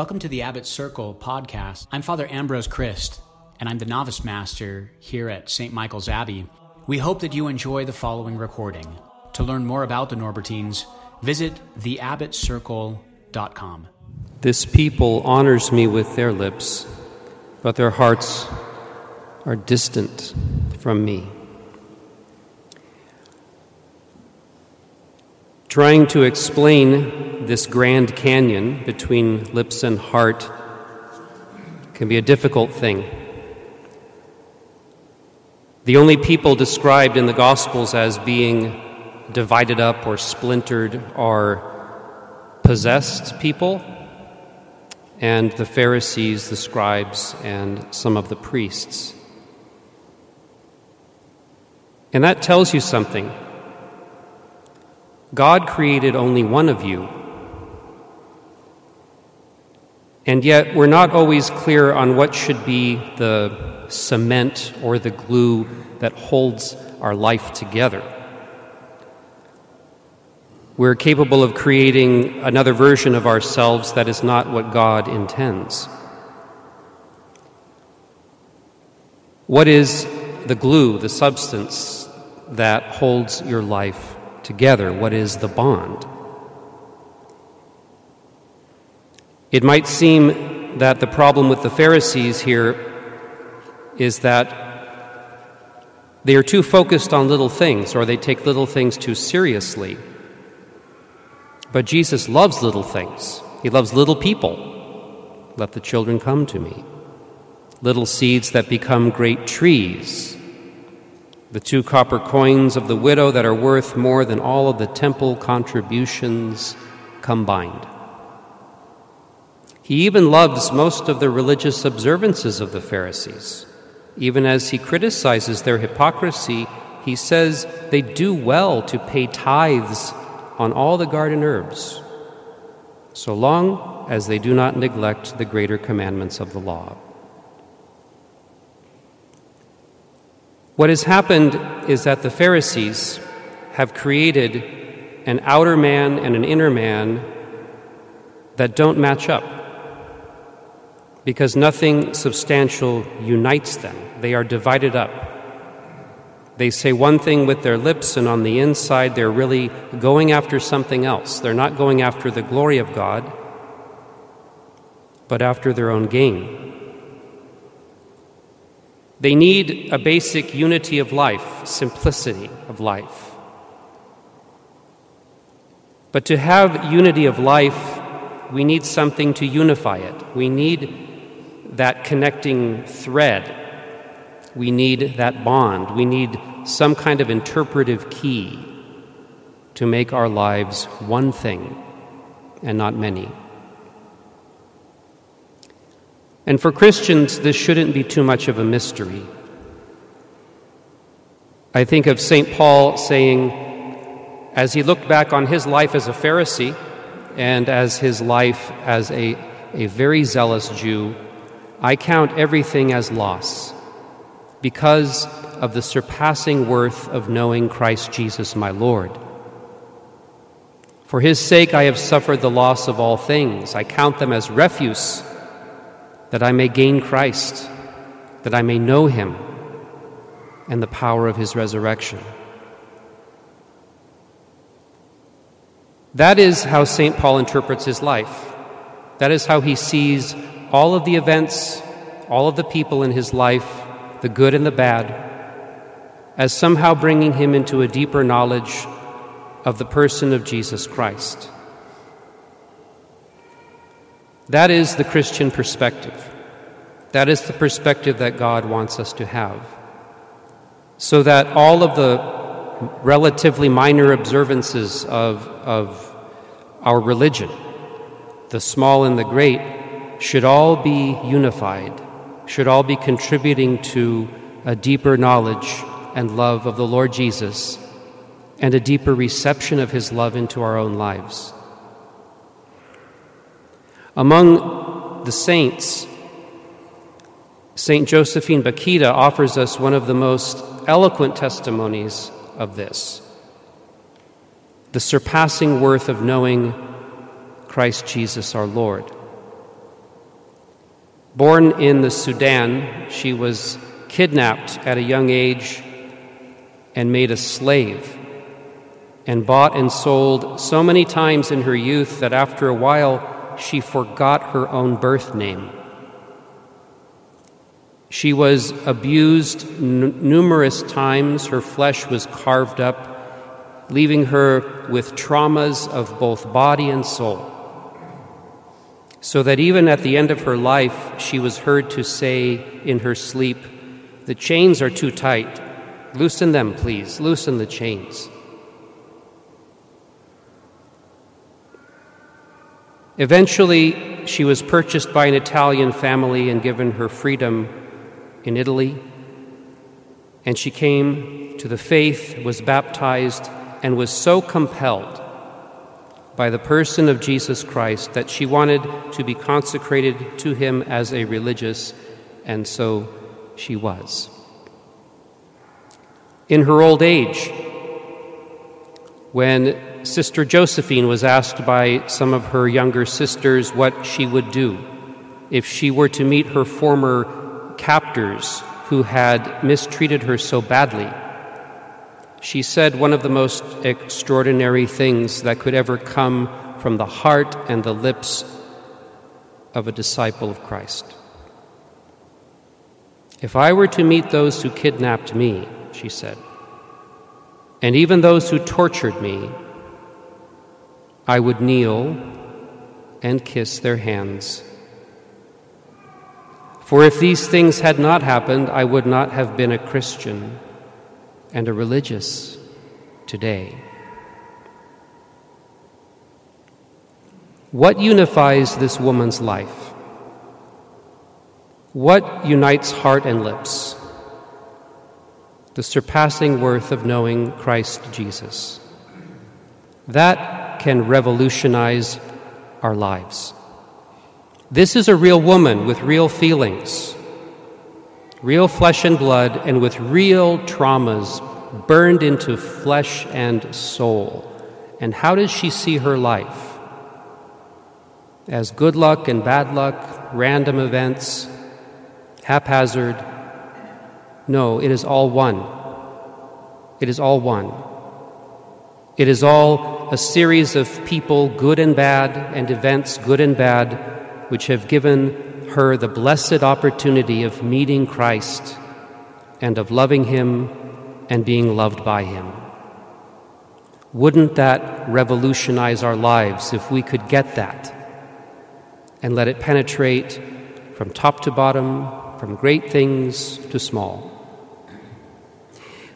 Welcome to the Abbot Circle podcast. I'm Father Ambrose Criste, and I'm the novice master here at St. Michael's Abbey. We hope that you enjoy the following recording. To learn more about the Norbertines, visit theabbotcircle.com. This people honors me with their lips, but their hearts are distant from me. Trying to explain this Grand Canyon between lips and heart can be a difficult thing. The only people described in the Gospels as being divided up or splintered are possessed people and the Pharisees, the scribes, and some of the priests. And that tells you something. God created only one of you. And yet, we're not always clear on what should be the cement or the glue that holds our life together. We're capable of creating another version of ourselves that is not what God intends. What is the glue, the substance that holds your life together? What is the bond? It might seem that the problem with the Pharisees here is that they are too focused on little things or they take little things too seriously. But Jesus loves little things, He loves little people. Let the children come to me. Little seeds that become great trees the two copper coins of the widow that are worth more than all of the temple contributions combined. He even loves most of the religious observances of the Pharisees. Even as he criticizes their hypocrisy, he says they do well to pay tithes on all the garden herbs, so long as they do not neglect the greater commandments of the law. What has happened is that the Pharisees have created an outer man and an inner man that don't match up because nothing substantial unites them. They are divided up. They say one thing with their lips, and on the inside, they're really going after something else. They're not going after the glory of God, but after their own gain. They need a basic unity of life, simplicity of life. But to have unity of life, we need something to unify it. We need that connecting thread. We need that bond. We need some kind of interpretive key to make our lives one thing and not many. And for Christians, this shouldn't be too much of a mystery. I think of St. Paul saying, as he looked back on his life as a Pharisee and as his life as a, a very zealous Jew, I count everything as loss because of the surpassing worth of knowing Christ Jesus my Lord. For his sake I have suffered the loss of all things. I count them as refuse that I may gain Christ, that I may know him and the power of his resurrection. That is how St. Paul interprets his life. That is how he sees all of the events, all of the people in his life, the good and the bad, as somehow bringing him into a deeper knowledge of the person of Jesus Christ. That is the Christian perspective. That is the perspective that God wants us to have. So that all of the relatively minor observances of, of our religion, the small and the great, should all be unified, should all be contributing to a deeper knowledge and love of the Lord Jesus and a deeper reception of his love into our own lives. Among the saints, St. Josephine Bakhita offers us one of the most eloquent testimonies of this the surpassing worth of knowing Christ Jesus our Lord. Born in the Sudan, she was kidnapped at a young age and made a slave, and bought and sold so many times in her youth that after a while she forgot her own birth name. She was abused n- numerous times, her flesh was carved up, leaving her with traumas of both body and soul. So that even at the end of her life, she was heard to say in her sleep, The chains are too tight. Loosen them, please. Loosen the chains. Eventually, she was purchased by an Italian family and given her freedom in Italy. And she came to the faith, was baptized, and was so compelled by the person of Jesus Christ that she wanted to be consecrated to him as a religious, and so she was. In her old age, when Sister Josephine was asked by some of her younger sisters what she would do if she were to meet her former captors who had mistreated her so badly. She said one of the most extraordinary things that could ever come from the heart and the lips of a disciple of Christ. If I were to meet those who kidnapped me, she said, and even those who tortured me, I would kneel and kiss their hands for if these things had not happened, I would not have been a Christian and a religious today. What unifies this woman's life? What unites heart and lips? The surpassing worth of knowing Christ Jesus. That can revolutionize our lives. This is a real woman with real feelings, real flesh and blood, and with real traumas burned into flesh and soul. And how does she see her life? As good luck and bad luck, random events, haphazard? No, it is all one. It is all one. It is all a series of people, good and bad, and events, good and bad, which have given her the blessed opportunity of meeting Christ and of loving Him and being loved by Him. Wouldn't that revolutionize our lives if we could get that and let it penetrate from top to bottom, from great things to small?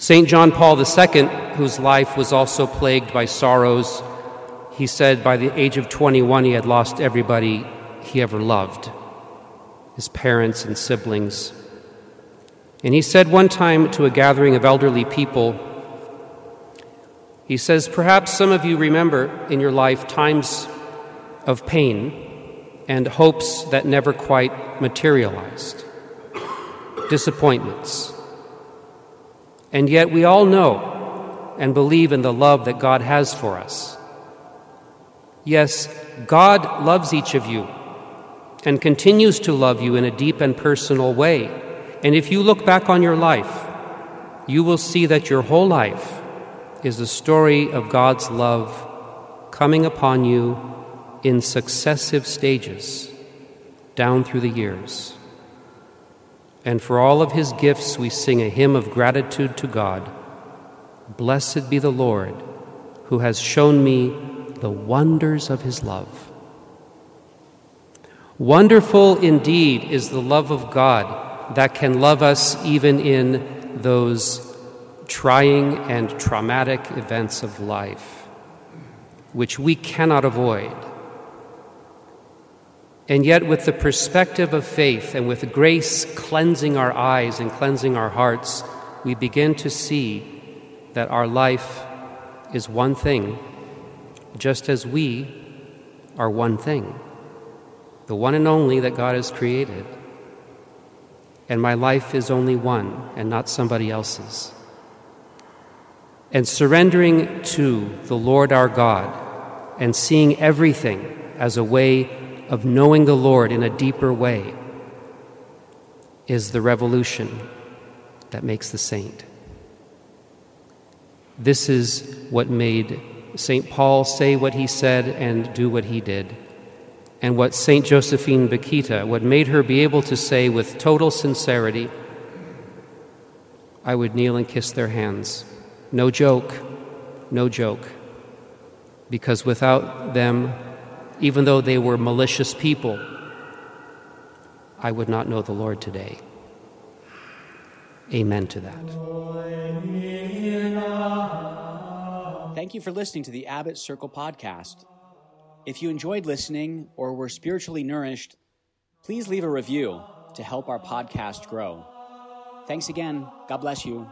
St. John Paul II, whose life was also plagued by sorrows, he said by the age of 21 he had lost everybody he ever loved his parents and siblings. And he said one time to a gathering of elderly people, he says, Perhaps some of you remember in your life times of pain and hopes that never quite materialized, disappointments. And yet we all know and believe in the love that God has for us. Yes, God loves each of you and continues to love you in a deep and personal way. And if you look back on your life, you will see that your whole life is the story of God's love coming upon you in successive stages down through the years. And for all of his gifts, we sing a hymn of gratitude to God. Blessed be the Lord who has shown me the wonders of his love. Wonderful indeed is the love of God that can love us even in those trying and traumatic events of life, which we cannot avoid. And yet, with the perspective of faith and with grace cleansing our eyes and cleansing our hearts, we begin to see that our life is one thing, just as we are one thing the one and only that God has created. And my life is only one and not somebody else's. And surrendering to the Lord our God and seeing everything as a way of knowing the Lord in a deeper way is the revolution that makes the saint. This is what made St. Paul say what he said and do what he did. And what St. Josephine Bakhita, what made her be able to say with total sincerity, I would kneel and kiss their hands. No joke, no joke. Because without them, even though they were malicious people, I would not know the Lord today. Amen to that. Thank you for listening to the Abbot Circle podcast. If you enjoyed listening or were spiritually nourished, please leave a review to help our podcast grow. Thanks again. God bless you.